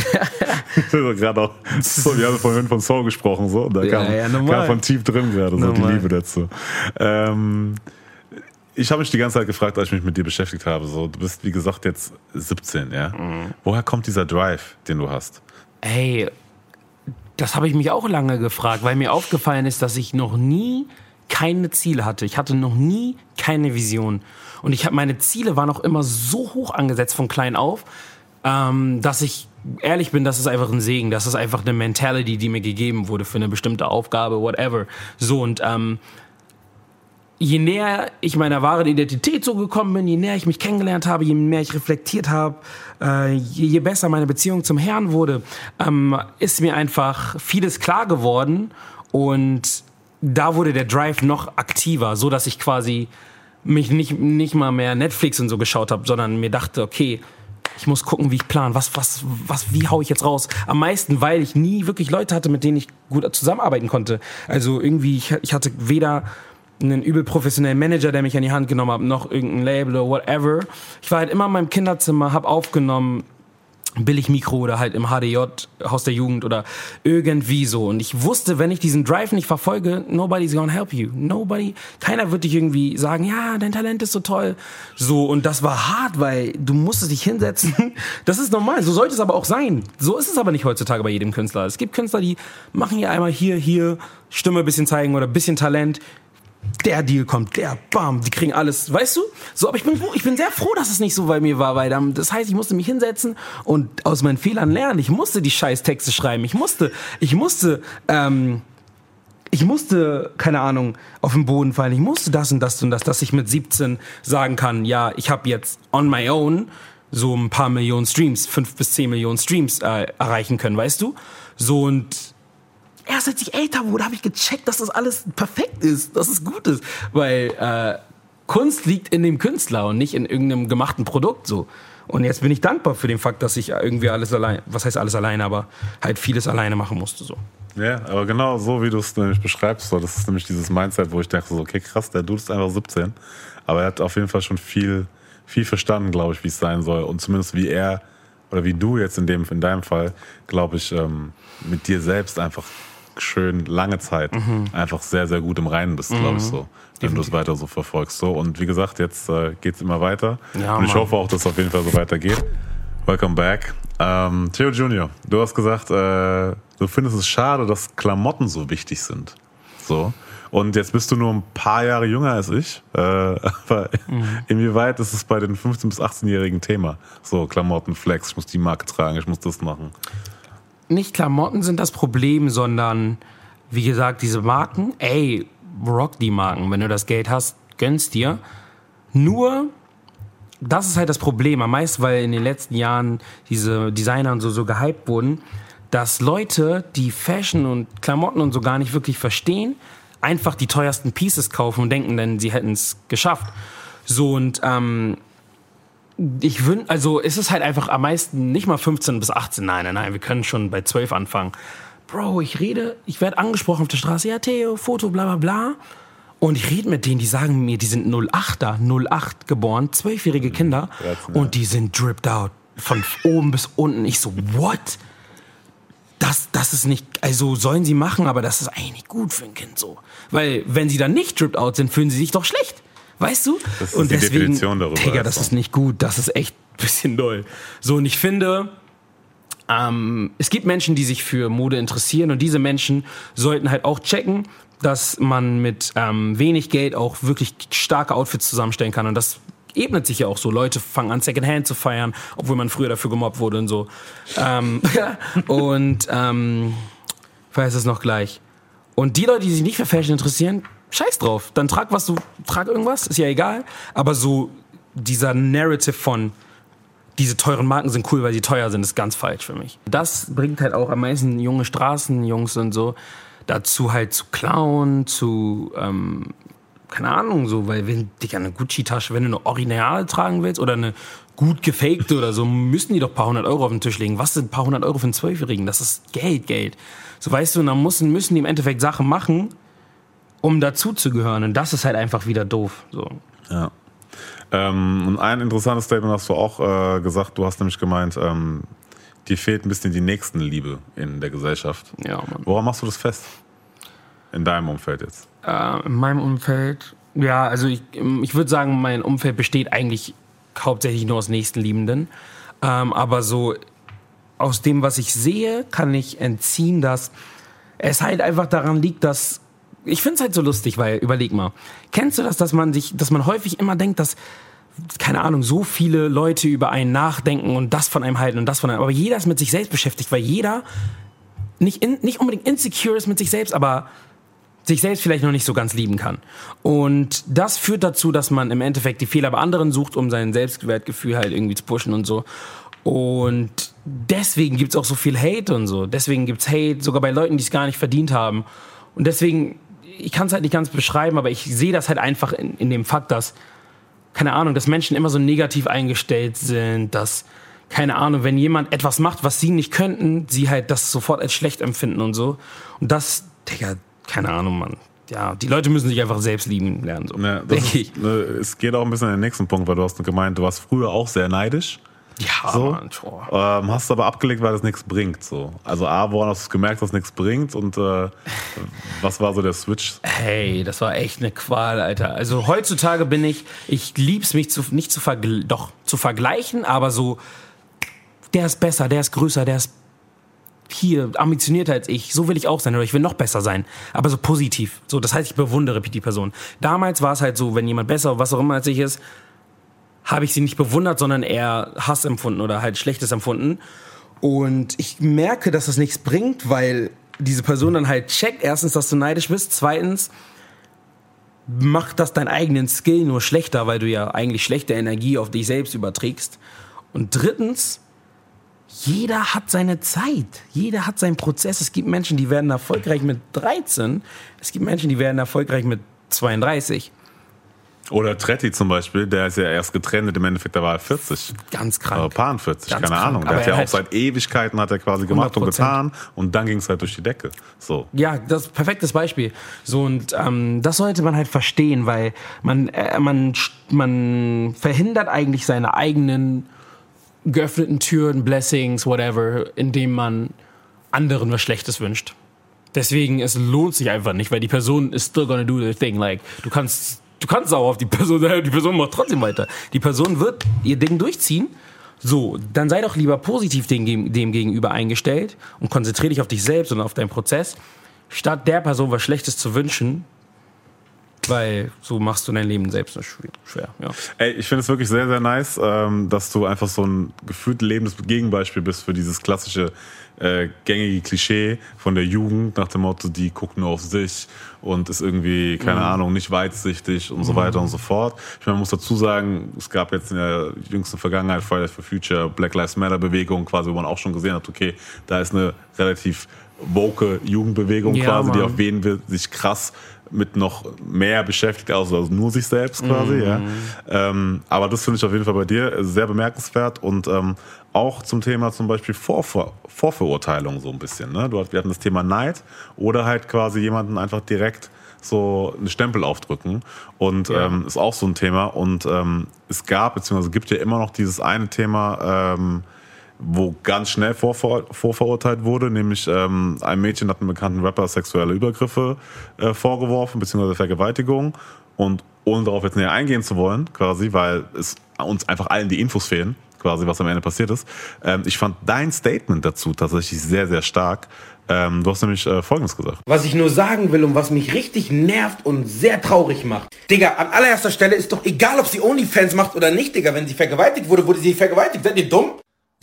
gerade auch, so, wir haben vorhin von Soul gesprochen, so, da ja, kam, ja, kam von tief drin gerade so normal. die Liebe dazu. Ähm, ich habe mich die ganze Zeit gefragt, als ich mich mit dir beschäftigt habe. So, du bist, wie gesagt, jetzt 17, ja? Mhm. Woher kommt dieser Drive, den du hast? Ey, das habe ich mich auch lange gefragt, weil mir aufgefallen ist, dass ich noch nie keine Ziele hatte. Ich hatte noch nie keine Vision. Und ich habe meine Ziele waren auch immer so hoch angesetzt von klein auf, ähm, dass ich ehrlich bin, das ist einfach ein Segen. Das ist einfach eine Mentality, die mir gegeben wurde für eine bestimmte Aufgabe, whatever. So und ähm, je näher ich meiner wahren Identität so gekommen bin, je näher ich mich kennengelernt habe, je mehr ich reflektiert habe, äh, je, je, besser meine Beziehung zum Herrn wurde, ähm, ist mir einfach vieles klar geworden und da wurde der Drive noch aktiver, so dass ich quasi mich nicht, nicht mal mehr Netflix und so geschaut habe, sondern mir dachte, okay, ich muss gucken, wie ich plan, was, was, was, wie hau ich jetzt raus? Am meisten, weil ich nie wirklich Leute hatte, mit denen ich gut zusammenarbeiten konnte. Also irgendwie, ich, ich hatte weder einen übel professionellen Manager, der mich an die Hand genommen hat, noch irgendein Label oder whatever. Ich war halt immer in meinem Kinderzimmer, hab aufgenommen, Billigmikro oder halt im HDJ, Haus der Jugend oder irgendwie so. Und ich wusste, wenn ich diesen Drive nicht verfolge, nobody's gonna help you. Nobody, keiner wird dich irgendwie sagen, ja, dein Talent ist so toll. So, und das war hart, weil du musstest dich hinsetzen. Das ist normal, so sollte es aber auch sein. So ist es aber nicht heutzutage bei jedem Künstler. Es gibt Künstler, die machen ja einmal hier, hier, Stimme ein bisschen zeigen oder bisschen Talent der Deal kommt, der Bam, die kriegen alles, weißt du? So, aber ich bin, ich bin sehr froh, dass es nicht so bei mir war, weil dann, das heißt, ich musste mich hinsetzen und aus meinen Fehlern lernen. Ich musste die scheiß Texte schreiben. Ich musste, ich musste, ähm, ich musste, keine Ahnung, auf den Boden fallen. Ich musste das und das und das, dass ich mit 17 sagen kann, ja, ich habe jetzt on my own so ein paar Millionen Streams, fünf bis zehn Millionen Streams äh, erreichen können, weißt du? So und erst als ich älter wurde, habe ich gecheckt, dass das alles perfekt ist, dass es gut ist. Weil äh, Kunst liegt in dem Künstler und nicht in irgendeinem gemachten Produkt so. Und jetzt bin ich dankbar für den Fakt, dass ich irgendwie alles allein, was heißt alles alleine, aber halt vieles alleine machen musste so. Ja, aber genau so, wie du es nämlich beschreibst, so, das ist nämlich dieses Mindset, wo ich dachte so, okay, krass, der Dude ist einfach 17, aber er hat auf jeden Fall schon viel, viel verstanden, glaube ich, wie es sein soll und zumindest wie er oder wie du jetzt in dem, in deinem Fall, glaube ich, ähm, mit dir selbst einfach schön lange Zeit mhm. einfach sehr, sehr gut im Reinen bist, mhm. glaube ich so. Wenn du es weiter so verfolgst. So, und wie gesagt, jetzt äh, geht es immer weiter. Ja, und ich Mann. hoffe auch, dass es auf jeden Fall so weitergeht. Welcome back. Ähm, Theo Junior, du hast gesagt, äh, du findest es schade, dass Klamotten so wichtig sind. So. Und jetzt bist du nur ein paar Jahre jünger als ich. Äh, aber mhm. inwieweit ist es bei den 15- bis 18-jährigen Thema? So, Klamotten, Flex, ich muss die Marke tragen, ich muss das machen nicht Klamotten sind das Problem, sondern wie gesagt, diese Marken, ey, rock die Marken. Wenn du das Geld hast, gönnst dir. Nur, das ist halt das Problem. Am meisten, weil in den letzten Jahren diese Designer und so, so gehypt wurden, dass Leute, die Fashion und Klamotten und so gar nicht wirklich verstehen, einfach die teuersten Pieces kaufen und denken, denn sie hätten es geschafft. So und ähm, ich wünsche, also es ist halt einfach am meisten nicht mal 15 bis 18, nein, nein, nein, wir können schon bei 12 anfangen. Bro, ich rede, ich werde angesprochen auf der Straße, ja, Theo, Foto, bla bla bla. Und ich rede mit denen, die sagen mir, die sind 08er, 08 geboren, zwölfjährige Kinder. Und die sind dripped out. Von oben bis unten. Ich so, what? Das, das ist nicht, also sollen sie machen, aber das ist eigentlich nicht gut für ein Kind so. Weil, wenn sie dann nicht dripped out sind, fühlen sie sich doch schlecht. Weißt du? Das ist und die deswegen, Definition darüber, Digga, das ist nicht gut. Das ist echt ein bisschen doll. So, und ich finde, ähm, es gibt Menschen, die sich für Mode interessieren und diese Menschen sollten halt auch checken, dass man mit ähm, wenig Geld auch wirklich starke Outfits zusammenstellen kann und das ebnet sich ja auch so. Leute fangen an, Secondhand zu feiern, obwohl man früher dafür gemobbt wurde und so. Ähm, und ähm, ich weiß es noch gleich. Und die Leute, die sich nicht für Fashion interessieren, scheiß drauf. Dann trag was du, trag irgendwas, ist ja egal. Aber so dieser Narrative von diese teuren Marken sind cool, weil sie teuer sind, ist ganz falsch für mich. Das bringt halt auch am meisten junge Straßenjungs und so dazu halt zu klauen, zu, ähm, keine Ahnung, so, weil wenn, Digga, eine Gucci-Tasche, wenn du eine Original tragen willst oder eine gut gefakte oder so, müssen die doch ein paar hundert Euro auf den Tisch legen. Was sind ein paar hundert Euro für einen Zwölfjährigen? Das ist Geld, Geld. So, weißt du, und dann müssen, müssen die im Endeffekt Sachen machen, um dazuzugehören. Und das ist halt einfach wieder doof. So. Ja. Ähm, und ein interessantes Statement hast du auch äh, gesagt. Du hast nämlich gemeint, ähm, dir fehlt ein bisschen die Nächstenliebe in der Gesellschaft. Ja, Mann. Woran machst du das fest? In deinem Umfeld jetzt? Äh, in meinem Umfeld, ja, also ich, ich würde sagen, mein Umfeld besteht eigentlich hauptsächlich nur aus Nächstenliebenden. Ähm, aber so aus dem, was ich sehe, kann ich entziehen, dass es halt einfach daran liegt, dass ich finde es halt so lustig, weil überleg mal, kennst du das, dass man sich, dass man häufig immer denkt, dass keine Ahnung, so viele Leute über einen nachdenken und das von einem halten und das von einem, aber jeder ist mit sich selbst beschäftigt, weil jeder nicht, in, nicht unbedingt insecure ist mit sich selbst, aber sich selbst vielleicht noch nicht so ganz lieben kann. Und das führt dazu, dass man im Endeffekt die Fehler bei anderen sucht, um sein Selbstwertgefühl halt irgendwie zu pushen und so. Und deswegen gibt's auch so viel Hate und so. Deswegen gibt's Hate sogar bei Leuten, die es gar nicht verdient haben. Und deswegen, ich kann es halt nicht ganz beschreiben, aber ich sehe das halt einfach in, in dem Fakt, dass, keine Ahnung, dass Menschen immer so negativ eingestellt sind, dass, keine Ahnung, wenn jemand etwas macht, was sie nicht könnten, sie halt das sofort als schlecht empfinden und so. Und das, Digga, keine Ahnung, Mann. Ja, die Leute müssen sich einfach selbst lieben lernen, so. Ja, denke ist, ich. ne, es geht auch ein bisschen in den nächsten Punkt, weil du hast gemeint, du warst früher auch sehr neidisch. Ja, So. Mann. Ähm, hast aber abgelegt, weil das nichts bringt. So. Also A, woran hast du gemerkt, dass es nichts bringt? Und äh, was war so der Switch? Hey, das war echt eine Qual, Alter. Also heutzutage bin ich, ich lieb's mich zu, nicht zu vergl doch zu vergleichen, aber so, der ist besser, der ist größer, der ist hier ambitionierter als ich. So will ich auch sein oder ich will noch besser sein, aber so positiv. So, das heißt, ich bewundere die Person. Damals war es halt so, wenn jemand besser, was auch immer als ich ist, habe ich sie nicht bewundert, sondern eher Hass empfunden oder halt Schlechtes empfunden. Und ich merke, dass das nichts bringt, weil diese Person dann halt checkt, erstens, dass du neidisch bist, zweitens, macht das deinen eigenen Skill nur schlechter, weil du ja eigentlich schlechte Energie auf dich selbst überträgst. Und drittens, jeder hat seine Zeit. Jeder hat seinen Prozess. Es gibt Menschen, die werden erfolgreich mit 13. Es gibt Menschen, die werden erfolgreich mit 32. Oder Tretti zum Beispiel, der ist ja erst getrennt, im Endeffekt, der war 40. Ganz Äh, krank. Paar 40, Ganz keine krank. Ahnung. Der Aber hat ja auch seit Ewigkeiten hat er quasi gemacht und 100%. getan und dann ging es halt durch die Decke. So. Ja, das ist ein perfektes Beispiel. So und ähm, das sollte man halt verstehen, weil man äh, man man verhindert eigentlich seine eigenen geöffneten Türen, Blessings, whatever, indem man anderen was Schlechtes wünscht. Deswegen es lohnt sich einfach nicht, weil die Person is still gonna do the thing. Like du kannst du kannst auch auf die Person, die Person macht trotzdem weiter. Die Person wird ihr Ding durchziehen. So, dann sei doch lieber positiv dem, dem gegenüber eingestellt und konzentriere dich auf dich selbst und auf deinen Prozess, statt der Person was Schlechtes zu wünschen, weil so machst du dein Leben selbst nur schwer. ja. Ey, ich finde es wirklich sehr, sehr nice, ähm, dass du einfach so ein gefühlt lebendes Gegenbeispiel bist für dieses klassische äh, gängige Klischee von der Jugend nach dem Motto, die guckt nur auf sich und ist irgendwie, keine Ahnung, nicht weitsichtig und so weiter und so fort. Ich meine, man muss dazu sagen, es gab jetzt in der jüngsten Vergangenheit Fridays for Future, Black Lives Matter Bewegung quasi, wo man auch schon gesehen hat, okay, da ist eine relativ woke Jugendbewegung Ja, quasi, die Mann. auf wen wir sich krass mit noch mehr beschäftigt, also nur sich selbst quasi, Mhm. ja. Ähm, aber das finde ich auf jeden Fall bei dir sehr bemerkenswert und ähm, auch zum Thema zum Beispiel Vorver Vorverurteilung so ein bisschen. Ne? Du, wir hatten das Thema Neid oder halt quasi jemanden einfach direkt so einen Stempel aufdrücken und ähm, ist auch so ein Thema und ähm, es gab beziehungsweise gibt ja immer noch dieses eine Thema, ähm, wo ganz schnell vorver vorverurteilt wurde, nämlich ähm, ein Mädchen hat einem bekannten Rapper sexuelle Übergriffe äh, vorgeworfen, beziehungsweise Vergewaltigung. Und ohne darauf jetzt näher eingehen zu wollen, quasi, weil es uns einfach allen die Infos fehlen, quasi, was am Ende passiert ist. Ähm, ich fand dein Statement dazu tatsächlich sehr, sehr stark. Ähm, du hast nämlich äh, Folgendes gesagt. Was ich nur sagen will und was mich richtig nervt und sehr traurig macht. Digga, an allererster Stelle ist doch egal, ob sie Onlyfans macht oder nicht, Digga. Wenn sie vergewaltigt wurde, wurde sie vergewaltigt. Seid ihr dumm?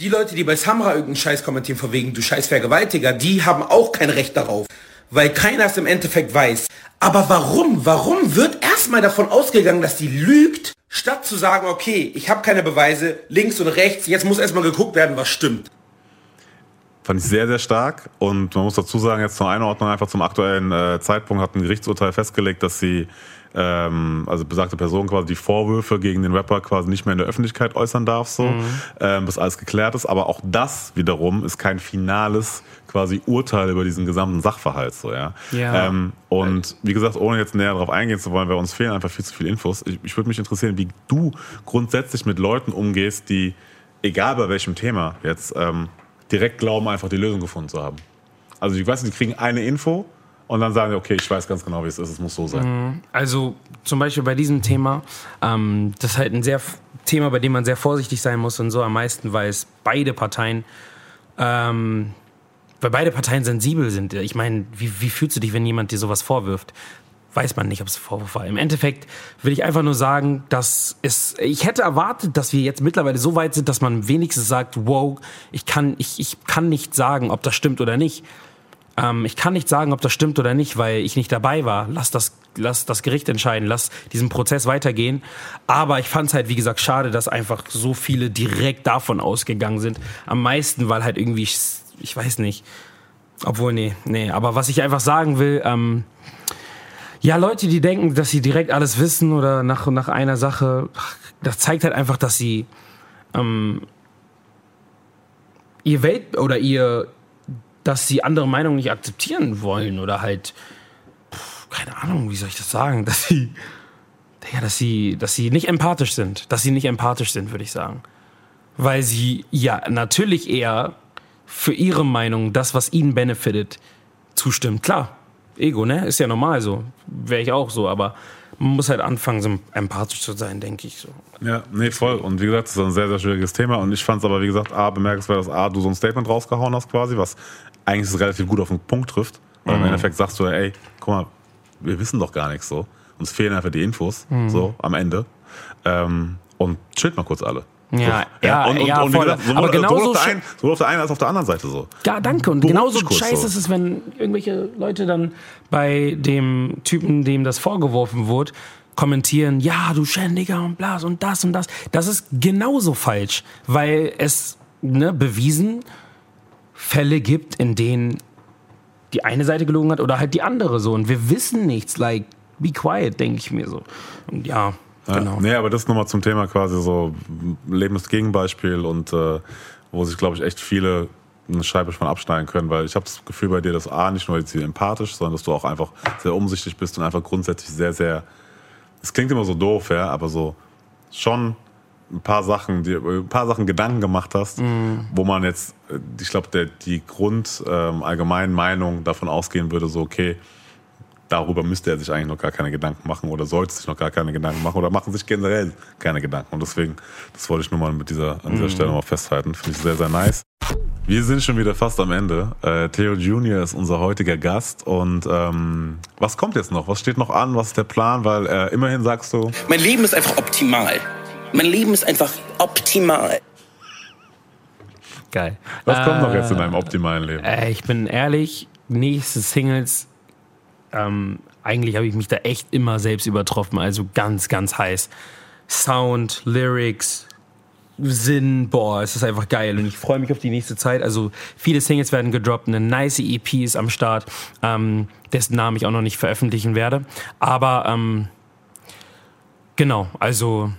Die Leute, die bei Samra irgendeinen Scheiß kommentieren, von wegen, du scheiß Vergewaltiger, die haben auch kein Recht darauf. Weil keiner es im Endeffekt weiß. Aber warum? Warum wird erstmal davon ausgegangen, dass die lügt, statt zu sagen, okay, ich habe keine Beweise, links und rechts, jetzt muss erstmal geguckt werden, was stimmt. Fand ich sehr, sehr stark. Und man muss dazu sagen, jetzt zur Einordnung einfach zum aktuellen äh, Zeitpunkt hat ein Gerichtsurteil festgelegt, dass sie, ähm, also besagte Person quasi die Vorwürfe gegen den Rapper quasi nicht mehr in der Öffentlichkeit äußern darf, so, mhm. ähm, bis alles geklärt ist. Aber auch das wiederum ist kein finales quasi Urteil über diesen gesamten Sachverhalt, so, ja. ja. Ähm, und wie gesagt, ohne jetzt näher darauf eingehen zu wollen, weil uns fehlen einfach viel zu viele Infos. Ich, ich würde mich interessieren, wie du grundsätzlich mit Leuten umgehst, die, egal bei welchem Thema jetzt, ähm, direkt glauben, einfach die Lösung gefunden zu haben. Also ich weiß, die kriegen eine Info und dann sagen sie, okay, ich weiß ganz genau, wie es ist, es muss so sein. Mhm. Also zum Beispiel bei diesem Thema, ähm, das ist halt ein sehr Thema, bei dem man sehr vorsichtig sein muss und so am meisten, weil es beide Parteien, ähm, weil beide Parteien sensibel sind. Ich meine, wie, wie fühlst du dich, wenn jemand dir sowas vorwirft? weiß man nicht, ob es Vorwurf war. Im Endeffekt will ich einfach nur sagen, dass es, ich hätte erwartet, dass wir jetzt mittlerweile so weit sind, dass man wenigstens sagt, wow, ich kann, ich, ich kann nicht sagen, ob das stimmt oder nicht. Ähm, ich kann nicht sagen, ob das stimmt oder nicht, weil ich nicht dabei war. Lass das, lass das Gericht entscheiden, lass diesen Prozess weitergehen. Aber ich fand es halt, wie gesagt, schade, dass einfach so viele direkt davon ausgegangen sind. Am meisten, weil halt irgendwie, ich, ich weiß nicht. Obwohl, nee, nee. Aber was ich einfach sagen will, ähm, ja, Leute, die denken, dass sie direkt alles wissen oder nach, nach einer Sache, das zeigt halt einfach, dass sie ähm, ihr Welt oder ihr, dass sie andere Meinungen nicht akzeptieren wollen oder halt, pff, keine Ahnung, wie soll ich das sagen, dass sie, ja, dass sie, dass sie nicht empathisch sind, dass sie nicht empathisch sind, würde ich sagen. Weil sie ja natürlich eher für ihre Meinung, das, was ihnen benefitet, zustimmt. Klar, Ego, ne? Ist ja normal so. Wäre ich auch so, aber man muss halt anfangen, so empathisch zu sein, denke ich so. Ja, nee, voll. Und wie gesagt, das ist ein sehr, sehr schwieriges Thema. Und ich fand es aber, wie gesagt, A, bemerkenswert, dass A, du so ein Statement rausgehauen hast quasi, was eigentlich relativ gut auf den Punkt trifft. Weil mhm. im Endeffekt sagst du, ey, guck mal, wir wissen doch gar nichts so. Uns fehlen einfach die Infos, mhm. so, am Ende. Ähm, und chillt mal kurz alle. Ja, ja, und, und, ja, und voll. Gesagt, sowohl, aber genauso sowohl auf, der einen, sowohl auf der einen als auf der anderen Seite so. Ja, danke. Und genauso scheiße so. ist es, wenn irgendwelche Leute dann bei dem Typen, dem das vorgeworfen wurde, kommentieren, ja, du Schändiger und blas und das und das. Das ist genauso falsch, weil es ne, bewiesen Fälle gibt, in denen die eine Seite gelogen hat oder halt die andere so. Und wir wissen nichts. Like, be quiet, denke ich mir so. Und ja, ja, genau. Nee, aber das nochmal zum Thema quasi so Lebensgegenbeispiel und äh, wo sich, glaube ich, echt viele eine Scheibe von abschneiden können, weil ich habe das Gefühl bei dir, dass A, nicht nur jetzt empathisch, sondern dass du auch einfach sehr umsichtig bist und einfach grundsätzlich sehr, sehr, es klingt immer so doof, ja, aber so schon ein paar Sachen, die, ein paar Sachen Gedanken gemacht hast, mm. wo man jetzt, äh, ich glaube, die Grund ähm, allgemeinen Meinung davon ausgehen würde, so okay, darüber müsste er sich eigentlich noch gar keine Gedanken machen oder sollte sich noch gar keine Gedanken machen oder machen sich generell keine Gedanken. Und deswegen, das wollte ich nur mal mit dieser, an dieser mhm. Stelle mal festhalten. Finde ich sehr, sehr nice. Wir sind schon wieder fast am Ende. Äh, Theo Junior ist unser heutiger Gast und ähm, was kommt jetzt noch? Was steht noch an? Was ist der Plan? Weil äh, immerhin sagst du. Mein Leben ist einfach optimal. Mein Leben ist einfach optimal. Geil. Was äh, kommt noch jetzt in deinem optimalen Leben? Äh, ich bin ehrlich, nächste Singles ähm, eigentlich habe ich mich da echt immer selbst übertroffen. Also ganz, ganz heiß. Sound, Lyrics, Sinn, boah, es ist einfach geil und ich freue mich auf die nächste Zeit. Also viele Singles werden gedroppt, eine nice EP ist am Start, ähm, dessen Namen ich auch noch nicht veröffentlichen werde. Aber ähm, genau, also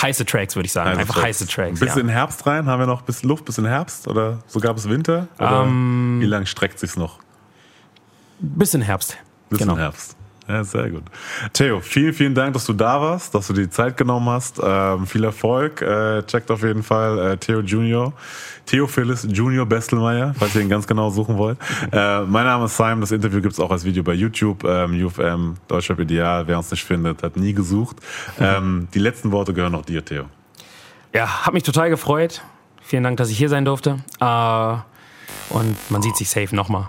heiße Tracks würde ich sagen, heiße einfach Tracks. heiße Tracks. Bis ja. in Herbst rein, haben wir noch bis Luft bis in Herbst oder sogar bis Winter? Oder um, ähm, wie lange streckt sich's noch? Bis in Herbst. Bis genau. in Herbst. Ja, sehr gut. Theo, vielen, vielen Dank, dass du da warst, dass du die Zeit genommen hast. Ähm, viel Erfolg. Äh, checkt auf jeden Fall äh, Theo Junior. Theophilus Junior Bestelmeier, falls ihr ihn ganz genau suchen wollt. Äh, mein Name ist Simon. Das Interview gibt es auch als Video bei YouTube. Ähm, UFM, Deutschrap Ideal. Wer uns nicht findet, hat nie gesucht. Ähm, die letzten Worte gehören noch dir, Theo. Ja, hat mich total gefreut. Vielen Dank, dass ich hier sein durfte. Äh, und man sieht sich safe nochmal.